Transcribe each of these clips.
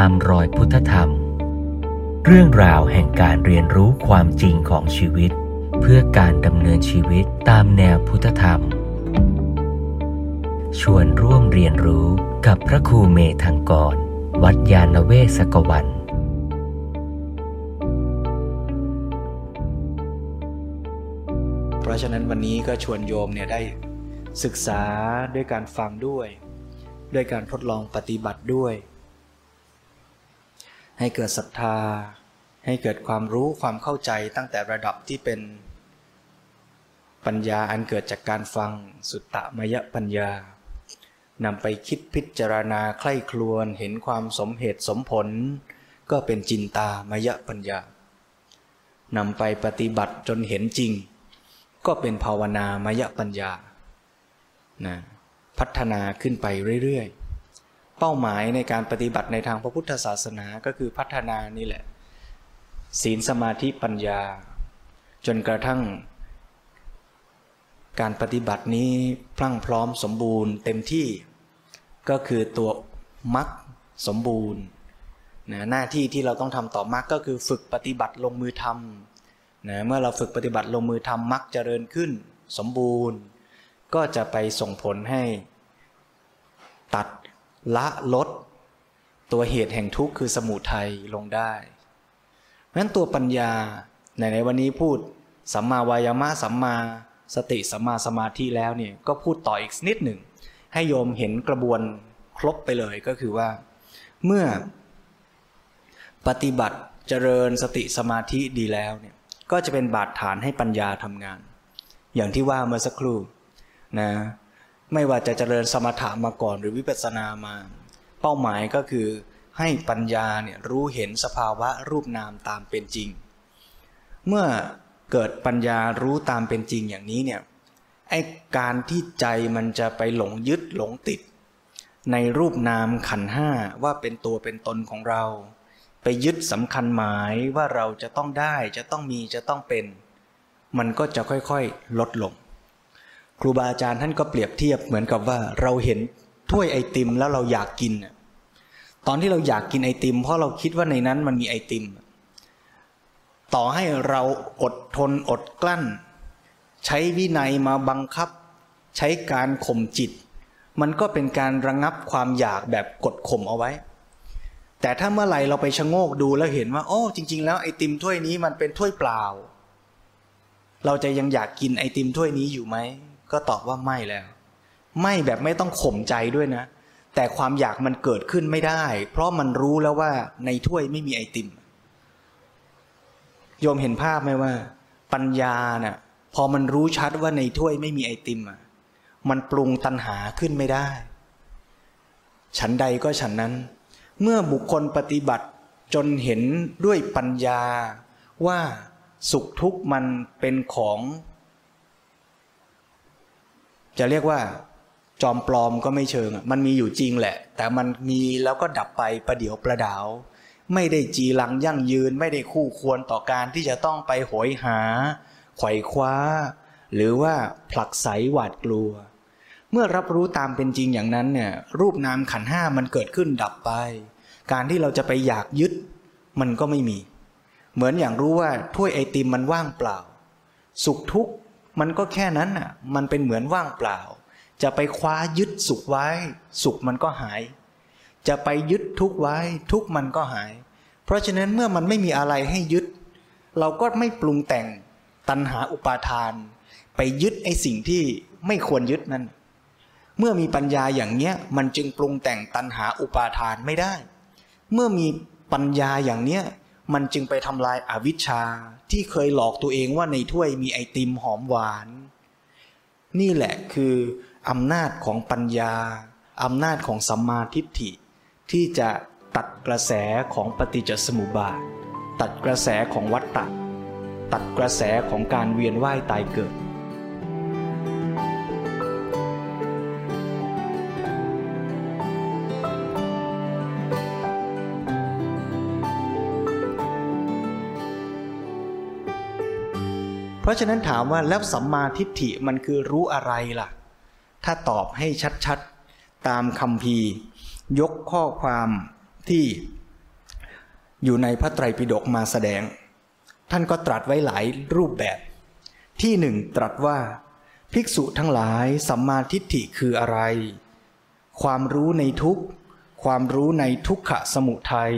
ตามรอยพุทธธรรม เรื่องราวแห่งการเรียนรู้ความจริงของชีวิต เพื่อการดำเนินชีวิตตามแนวพุทธธรรม ชวนร่วมเรียนรู้กับพระครูเมธังกร วัดยาณเวศกวันเพราะฉะนั้นวันนี้ก็ชวนโยมเนี่ยได้ศึกษาด้วยการฟังด้วย ด้วยการทดลองปฏิบัติด้วย ให้เกิดศรัทธา ให้เกิดความรู้ความเข้าใจตั้งแต่ระดับที่เป็น ปัญญาอันเกิดจากการฟังสุตตมยปัญญานำไปคิดพิจารณาใคร่ครวญเห็นความสมเหตุสมผล ก็เป็นจินตามยปัญญานำไปปฏิบัติจนเห็นจริง ก็เป็นภาวนามยปัญญานะพัฒนาขึ้นไปเรื่อยๆ เป้าหมายในการปฏิบัติในทางพระพุทธศาสนาก็คือพัฒนานี่แหละ ศีลสมาธิปัญญา จนกระทั่ง การปฏิบัตินี้พรั่งพร้อมสมบูรณ์เต็มที่ ก็คือตัวมรรคสมบูรณ์นะหน้าที่ที่เราต้องทำต่อมรรคก็คือฝึกปฏิบัติลงมือทำนะเมื่อเราฝึกปฏิบัติลงมือทำมรรคเจริญขึ้น สมบูรณ์ ก็จะไปส่งผลให้ ตัด ละลดตัวเหตุแห่งทุกข์คือสมุทัยลงได้เพราะนั้นตัวปัญญาในในวันนี้พูดสัมมาวายามะสัมมาสติสัมมาสมาธิแล้วเนี่ยก็พูดต่ออีกนิดหนึ่ง ให้โยมเห็นกระบวนครบไปเลยก็คือว่า เมื่อปฏิบัติเจริญสติสมาธิดีแล้วเนี่ยก็จะเป็นบาดฐานให้ปัญญาทำงาน อย่างที่ว่าเมื่อสักครู่นะ ไม่ว่าจะเจริญสมถะมาก่อนหรือวิปัสสนามา เป้าหมายก็คือให้ปัญญาเนี่ยรู้เห็นสภาวะรูปนามตามเป็นจริง เมื่อเกิดปัญญารู้ตามเป็นจริงอย่างนี้เนี่ยไอการที่ใจมันจะไปหลงยึดหลงติด ในรูปนามขันห้าว่าเป็นตัวเป็นตนของเรา ไปยึดสำคัญหมายว่าเราจะต้องได้จะต้องมีจะต้องเป็น มันก็จะค่อยๆ ลดลง ครูบาอาจารย์ท่านก็เปรียบเทียบเหมือนกับว่าเราเห็นถ้วยไอติมแล้วเราอยากกินตอนที่เราอยากกินไอติม เพราะเราคิดว่าในนั้นมันมีไอติม ต่อให้เราอดทนอดกลั้น ใช้วินัยมาบังคับ ใช้การข่มจิต มันก็เป็นการระงงับความอยากแบบกดข่มเอาไว้ แต่ถ้าเมื่อไหร่เราไปชะโงกดูแล้วเห็นว่า โอ้จริง ๆ แล้วไอติมถ้วยนี้มันเป็นถ้วยเปล่า เราจะยังอยากกินไอติมถ้วยนี้อยู่ไหม ก็ตอบว่าไม่แล้ว ไม่แบบไม่ต้องข่มใจด้วยนะ แต่ความอยากมันเกิดขึ้นไม่ได้ เพราะมันรู้แล้วว่าในถ้วยไม่มีไอติม โยมเห็นภาพไหมว่า ปัญญาเนะ่ะพอมันรู้ชัดว่าในถ้วยไม่มีไอติมอะมันปรุงตัณหาขึ้นไม่ได้ ฉันใดก็ฉันนั้น เมื่อบุคคลปฏิบัติจนเห็นด้วยปัญญาว่าสุขทุกข์มันเป็นของ จะเรียกว่าจอมปลอมก็ไม่เชิง มันมีอยู่จริงแหละ แต่มันมีแล้วก็ดับไปประเดี๋ยวประดาว ไม่ได้จีรังยั่งยืน ไม่ได้คู่ควรต่อการที่จะต้องไปโหยหาไขว่คว้า หรือว่าผลักไสหวาดกลัว เมื่อรับรู้ตามเป็นจริงอย่างนั้นเนี่ยรูปนามขันห้ามันเกิดขึ้นดับไป การที่เราจะไปอยากยึด มันก็ไม่มี เหมือนอย่างรู้ว่าถ้วยไอติมมันว่างเปล่า สุขทุกข์ มันก็แค่นั้นอะ มันเป็นเหมือนว่างเปล่า จะไปคว้ายึดสุขไว้ สุขมันก็หาย จะไปยึดทุกไว้ ทุกมันก็หาย เพราะฉะนั้นเมื่อมันไม่มีอะไรให้ยึด เราก็ไม่ปรุงแต่งตัณหาอุปาทาน ไปยึดไอสิ่งที่ไม่ควรยึดนั้นเมื่อมีปัญญาอย่างเนี้ย มันจึงปรุงแต่งตัณหาอุปาทานไม่ได้ เมื่อมีปัญญาอย่างเนี้ย มันจึงไปทำลายอาวิชชาที่เคยหลอกตัวเองว่าในถ้วยมีไอติมหอมหวาน นี่แหละคืออำนาจของปัญญาอำนาจของสัมมาทิฏฐิ ที่จะตัดกระแสของปฏิจจสมุปบาท ตัดกระแสของวัฏฏะตัดกระแสของการเวียนว่ายตายเกิด เพราะฉะนั้นถามว่าแล้วสัมมาทิฏฐิมันคือรู้อะไรล่ะ ถ้าตอบให้ชัดๆ ตามคำพียกข้อความที่อยู่ในพระไตรปิฎกมาแสดง ท่านก็ตรัสไว้หลายรูปแบบ ที่หนึ่งตรัสว่า ภิกษุทั้งหลายสัมมาทิฏฐิคืออะไร ความรู้ในทุกความรู้ในทุกขะสมุทัย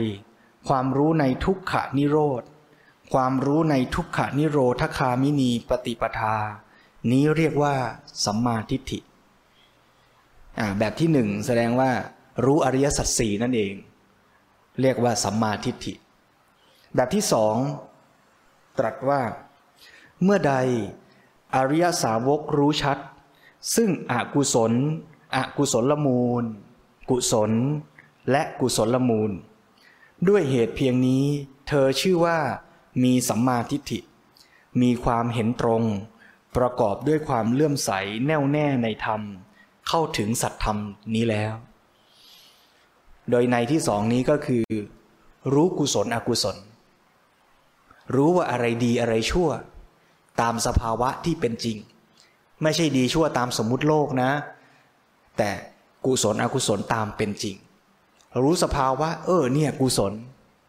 ความรู้ในทุกขะนิโรธ ความรู้ในทุกขนิโรธคามินีปฏิปทา นี้เรียกว่าสัมมาทิฏฐิแบบที่หนึ่งแสดงว่ารู้อริยสัจสี่นั่นเอง เรียกว่าสัมมาทิฏฐิ แบบที่สองตรัสว่า เมื่อใดอริยสาวกรู้ชัด ซึ่งอกุศล อกุศลละมูล กุศล และกุศลละมูล ด้วยเหตุเพียงนี้ เธอชื่อว่า มีสัมมาทิฏฐิ มีความเห็นตรง ประกอบด้วยความเลื่อมใสแน่วแน่ในธรรม เข้าถึงสัตธรรมนี้แล้ว โดยในที่สองนี้ก็คือ รู้กุศลอกุศล รู้ว่าอะไรดีอะไรชั่ว ตามสภาวะที่เป็นจริง ไม่ใช่ดีชั่วตามสมมุติโลกนะ แต่กุศลอกุศลตามเป็นจริง รู้สภาวะ เออเนี่ยกุศล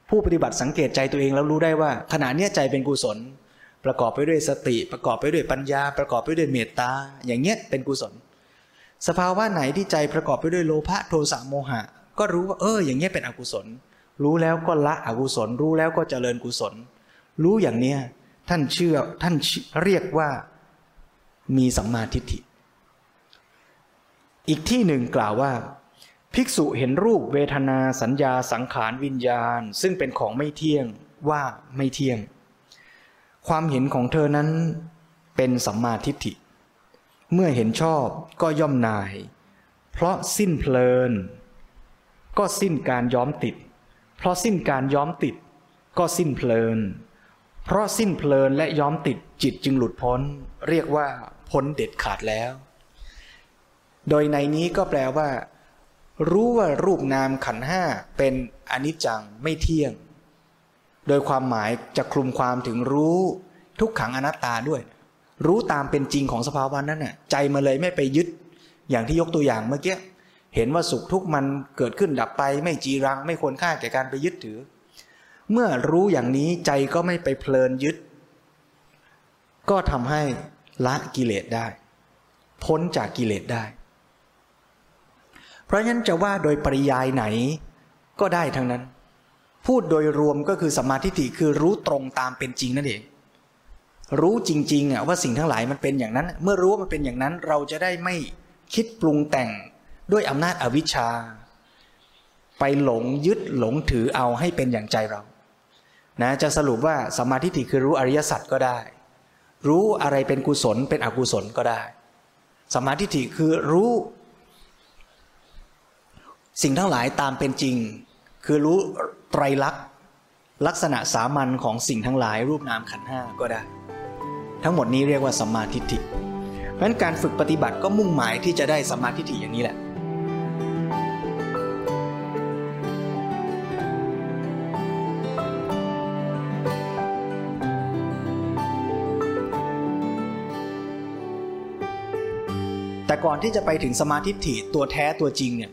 ผู้ปฏิบัติสังเกตใจตัวเองแล้วรู้ได้ว่า ขณะนี้ใจเป็นกุศล ประกอบไปด้วยสติ ประกอบไปด้วยปัญญา ประกอบไปด้วยเมตตา อย่างเงี้ยเป็นกุศล สภาวะไหนที่ใจประกอบไปด้วยโลภะโทสะโมหะ ก็รู้ว่าเออ อย่างเงี้ยเป็นอกุศล รู้แล้วก็ละอกุศล รู้แล้วก็เจริญกุศล รู้อย่างเนี้ยท่านเชื่อท่านเรียกว่ามีสัมมาทิฏฐิ อีกที่หนึ่งกล่าวว่า ภิกษุเห็นรูปเวทนาสัญญาสังขารวิญญาณ ซึ่งเป็นของไม่เที่ยงว่าไม่เที่ยง ความเห็นของเธอนั้นเป็นสัมมาทิฏฐิ เมื่อเห็นชอบก็ย่อมนาย เพราะสิ้นเพลิน ก็สิ้นการย้อมติด เพราะสิ้นการย้อมติด ก็สิ้นเพลิน เพราะสิ้นเพลินและย้อมติดจิตจึงหลุดพ้น เรียกว่าพ้นเด็ดขาดแล้ว โดยในนี้ก็แปลว่า รู้ว่ารูปนามขันห้าเป็นอนิจจังไม่เที่ยง โดยความหมายจะคลุมความถึงรู้ทุกขังอนัตตาด้วย รู้ตามเป็นจริงของสภาวะนั้นน่ะใจมาเลยไม่ไปยึด อย่างที่ยกตัวอย่างเมื่อกี้เห็นว่าสุขทุกข์มันเกิดขึ้นดับไปไม่จีรัง ไม่ควรค่าแก่การไปยึดถือ เมื่อรู้อย่างนี้ใจก็ไม่ไปเพลินยึด ก็ทำให้ละกิเลสได้ พ้นจากกิเลสได้ เพราะฉะนั้นจะว่าโดยปริยายไหนก็ได้ทั้งนั้น พูดโดยรวมก็คือสมาธิฐิคือรู้ตรงตามเป็นจริงนั่นเอง รู้จริงๆอะว่าสิ่งทั้งหลายมันเป็นอย่างนั้น เมื่อรู้ว่ามันเป็นอย่างนั้น เราจะได้ไม่คิดปรุงแต่งด้วยอำนาจอวิชชา ไปหลงยึดหลงถือเอาให้เป็นอย่างใจเรานะจะสรุปว่าสมาธิฐิคือรู้อริยสัจก็ได้ รู้อะไรเป็นกุศลเป็นอกุศลก็ได้สมาธิฐิคือรู้ สิ่งทั้งหลายตามเป็นจริง คือรู้ไตรลักษณ์ลักษณะสามัญของสิ่งทั้งหลายรูปนามขันห้าก็ได้ ทั้งหมดนี้เรียกว่าสัมมาทิฏฐิเพราะฉะนั้นการฝึกปฏิบัติก็มุ่งหมายที่จะได้สัมมาทิฏฐิอย่างนี้แหละแต่ก่อนที่จะไปถึงสมาธิฐิตัวแท้ตัวจริงเนี่ย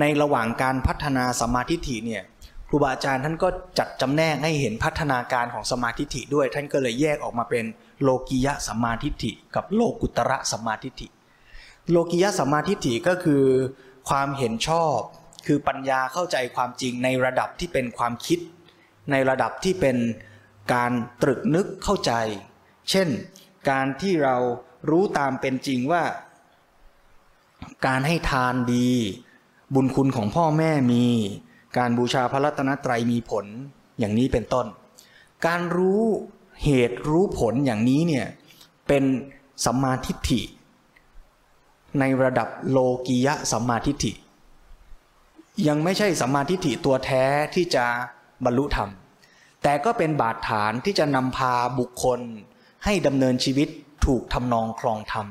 ในระหว่างการพัฒนาสมาธิฐิเนี่ยครูบาอาจารย์ท่านก็จัดจำแนกให้เห็นพัฒนาการของสมาธิฐิด้วย ท่านก็เลยแยกออกมาเป็นโลกิยะสมาธิฐิ กับโลกุตระสมาธิฐิ โลกิยะสมาธิฐิก็คือความเห็นชอบคือปัญญาเข้าใจความจริงในระดับที่เป็นความคิด ในระดับที่เป็นการตรึกนึกเข้าใจ เช่น การที่เรารู้ตามเป็นจริงว่า การให้ทานดี บุญคุณของพ่อแม่มี การบูชาพระรัตนตรัยมีผลอย่างนี้เป็นต้น การรู้เหตุรู้ผลอย่างนี้เนี่ยเป็นสัมมาทิฏฐิ ในระดับโลกียะสัมมาทิฏฐิ ยังไม่ใช่สัมมาทิฏฐิตัวแท้ที่จะบรรลุธรรม แต่ก็เป็นบาดฐานที่จะนำพาบุคคล ให้ดำเนินชีวิตถูกทำนองคลองธรรม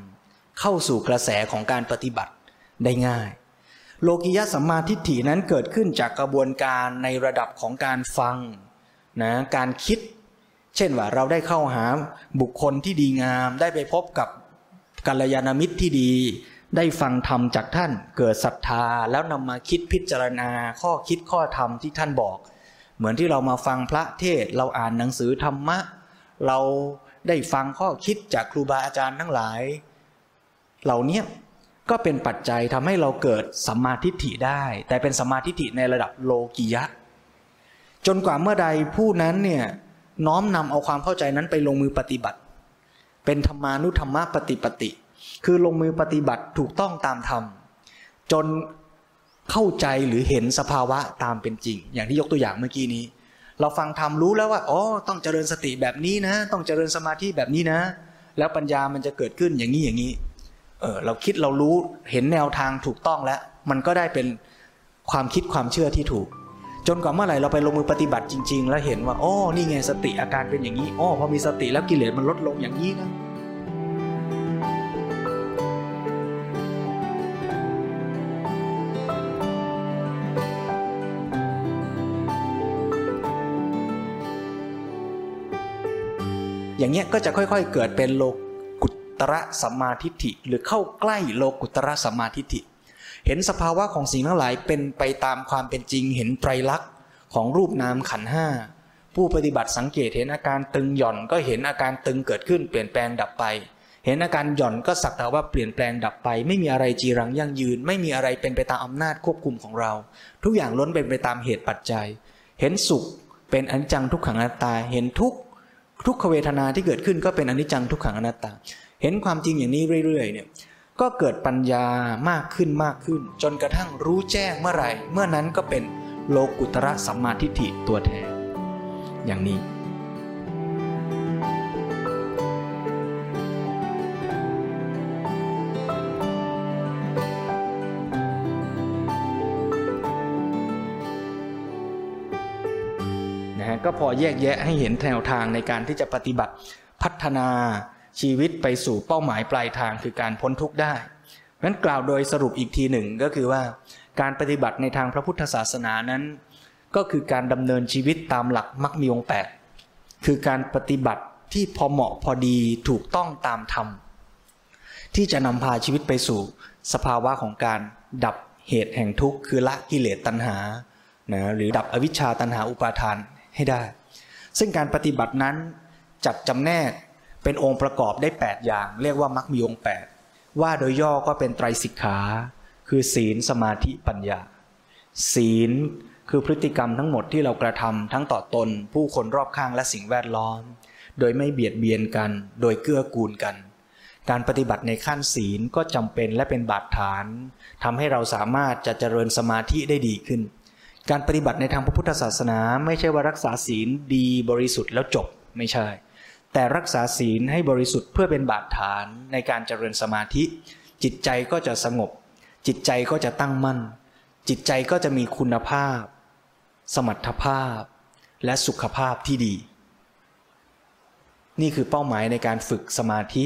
เข้าสู่กระแสของการปฏิบัติได้ง่าย โลกิยะสัมมาทิฏฐินั้นเกิดขึ้นจากกระบวนการในระดับของการฟังนะการคิด เช่นว่าเราได้เข้าหาบุคคลที่ดีงาม ได้ไปพบกับกัลยาณมิตรที่ดี ได้ฟังธรรมจากท่านเกิดศรัทธา แล้วนำมาคิดพิจารณาข้อคิดข้อธรรมที่ท่านบอก เหมือนที่เรามาฟังพระเทศเราอ่านหนังสือธรรมะ เราได้ฟังข้อคิดจากครูบาอาจารย์ทั้งหลาย เหล่านี้ ก็เป็นปัจจัยทำให้เราเกิดสัมมาทิฏฐิได้ แต่เป็นสัมมาทิฏฐิในระดับโลกิยะ จนกว่าเมื่อใดผู้นั้นเนี่ยน้อมนำเอาความเข้าใจนั้นไปลงมือปฏิบัติ เป็นธรรมานุธรรมะปฏิปติ คือลงมือปฏิบัติถูกต้องตามธรรม จนเข้าใจหรือเห็นสภาวะตามเป็นจริง อย่างที่ยกตัวอย่างเมื่อกี้นี้ เราฟังธรรมรู้แล้วว่าอ๋อต้องเจริญสติแบบนี้นะ ต้องเจริญสมาธิแบบนี้นะ แล้วปัญญามันจะเกิดขึ้นอย่างนี้อย่างนี้ เออเราคิดเรารู้เห็นแนวทางถูกต้องแล้ว มันก็ได้เป็นความคิดความเชื่อที่ถูก จนกว่าเมื่อไหร่เราไปลงมือปฏิบัติจริง ๆ แล้วเห็นว่าอ๋อนี่ไงสติอาการเป็นอย่างนี้อ๋อพอมีสติแล้วกิเลสมันลดลงอย่างนี้นะอย่างเงี้ยก็จะค่อย ๆ เกิดเป็นโลก ตระสัมมาทิฏฐิ หรือเข้าใกล้โลกุตระสัมมาทิฏฐิ เห็นสภาวะของสิ่งทั้งหลายเป็นไปตามความเป็นจริง เห็นไตรลักษณ์ของรูปนามขันห้าผู้ปฏิบัติสังเกตเห็นอาการตึงหย่อนก็เห็นอาการตึงเกิดขึ้นเปลี่ยนแปลงดับไป เห็นอาการหย่อนก็สักแต่ว่าเปลี่ยนแปลงดับไป ไม่มีอะไรจีรังยั่งยืน ไม่มีอะไรเป็นไปตามอำนาจควบคุมของเรา ทุกอย่างล้นเป็นไปตามเหตุปัจจัย เห็นสุขเป็นอนิจจังทุกขังอนัตตา เห็นทุกทุกขเวทนาที่เกิดขึ้นก็เป็นอนิจจังทุกขังอนัตตา เห็นความจริงอย่างนี้เรื่อยๆเนี่ยก็เกิดปัญญามากขึ้นมากขึ้น จนกระทั่งรู้แจ้งเมื่อไหร่ เมื่อนั้นก็เป็นโลกุตระสัมมาทิฏฐิตัวแทนอย่างนี้ นะฮะก็พอแยกแยะให้เห็นแนวทางในการที่จะปฏิบัติพัฒนา ชีวิตไปสู่เป้าหมายปลายทางคือการพ้นทุกข์ได้เพราะฉะนั้นกล่าวโดยสรุปอีกทีหนึ่งก็คือว่า การปฏิบัติในทางพระพุทธศาสนานั้น ก็คือการดำเนินชีวิตตามหลักมรรคมีองแปดคือการปฏิบัติที่พอเหมาะพอดีถูกต้องตามธรรม ที่จะนำพาชีวิตไปสู่ สภาวะของการดับเหตุแห่งทุกข์คือละกิเลสตัณหานะหรือดับอวิชชาตัณหาอุปาทานให้ได้ ซึ่งการปฏิบัตินั้นจัดจำแนก เป็นองค์ประกอบได้ 8 อย่าง เรียกว่ามรรคมีองค์ 8 ว่าโดยย่อก็เป็นไตรสิกขา คือศีลสมาธิปัญญา ศีลคือพฤติกรรมทั้งหมดที่เรากระทำทั้งต่อตน ผู้คนรอบข้างและสิ่งแวดล้อม โดยไม่เบียดเบียนกัน โดยเกื้อกูลกัน การปฏิบัติในขั้นศีลก็จำเป็นและเป็นบาดฐานทำให้เราสามารถจะเจริญสมาธิได้ดีขึ้น การปฏิบัติในทางพระพุทธศาสนา ไม่ใช่ว่ารักษาศีลดีบริสุทธิ์แล้วจบไม่ใช่ แต่รักษาศีลให้บริสุทธิ์เพื่อเป็นบาดฐานในการเจริญสมาธิ จิตใจก็จะสงบ จิตใจก็จะตั้งมั่น จิตใจก็จะมีคุณภาพ สมรรถภาพ และสุขภาพที่ดี นี่คือเป้าหมายในการฝึกสมาธิ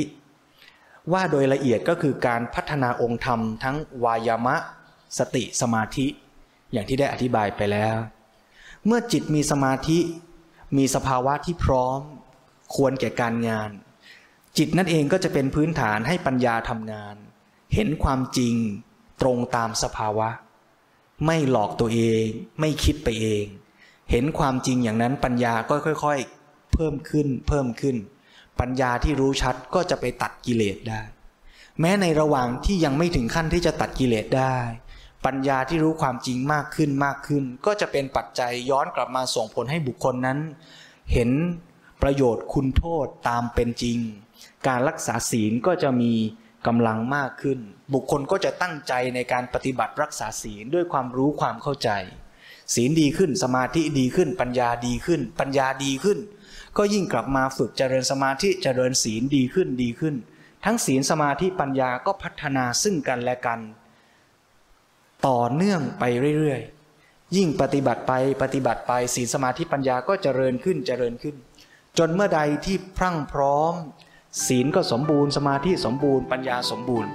ว่าโดยละเอียดก็คือการพัฒนาองค์ธรรมทั้งวายามะ สติสมาธิ อย่างที่ได้อธิบายไปแล้ว เมื่อจิตมีสมาธิ มีสภาวะที่พร้อม ควรแก่การงาน จิตนั่นเองก็จะเป็นพื้นฐานให้ปัญญาทำงาน เห็นความจริงตรงตามสภาวะ ไม่หลอกตัวเองไม่คิดไปเอง เห็นความจริงอย่างนั้นปัญญาก็ค่อย ๆ เพิ่มขึ้นเพิ่มขึ้น ปัญญาที่รู้ชัดก็จะไปตัดกิเลสได้ แม้ในระหว่างที่ยังไม่ถึงขั้นที่จะตัดกิเลสได้ปัญญาที่รู้ความจริงมากขึ้นมากขึ้น ก็จะเป็นปัจจัยย้อนกลับมาส่งผลให้บุคคลนั้น เห็น ประโยชน์คุณโทษตามเป็นจริง การรักษาศีลก็จะมีกำลังมากขึ้น บุคคลก็จะตั้งใจในการปฏิบัติรักษาศีลด้วยความรู้ความเข้าใจ ศีลดีขึ้นสมาธิดีขึ้น ปัญญาดีขึ้น ปัญญาดีขึ้น ก็ยิ่งกลับมาฝึกเจริญสมาธิเจริญศีลดีขึ้นดีขึ้น ทั้งศีลสมาธิปัญญาก็พัฒนาซึ่งกันและกัน ต่อเนื่องไปเรื่อยๆยิ่งปฏิบัติไปปฏิบัติไปศีลสมาธิปัญญาก็เจริญขึ้นเจริญขึ้น จนเมื่อใดที่พรั่งพร้อม ศีลก็สมบูรณ์สมาธิสมบูรณ์ปัญญาสมบูรณ์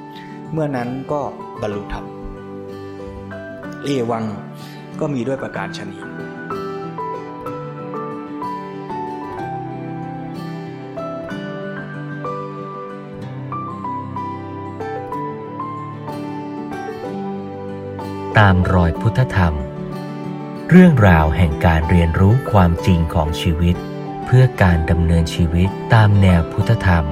เมื่อนั้นก็บรรลุธรรมเอวังก็มีด้วยประการชนีตามรอยพุทธธรรม เรื่องราวแห่งการเรียนรู้ความจริงของชีวิต พื่อการดำเนินชีวิตตามแนวพุทธธรรม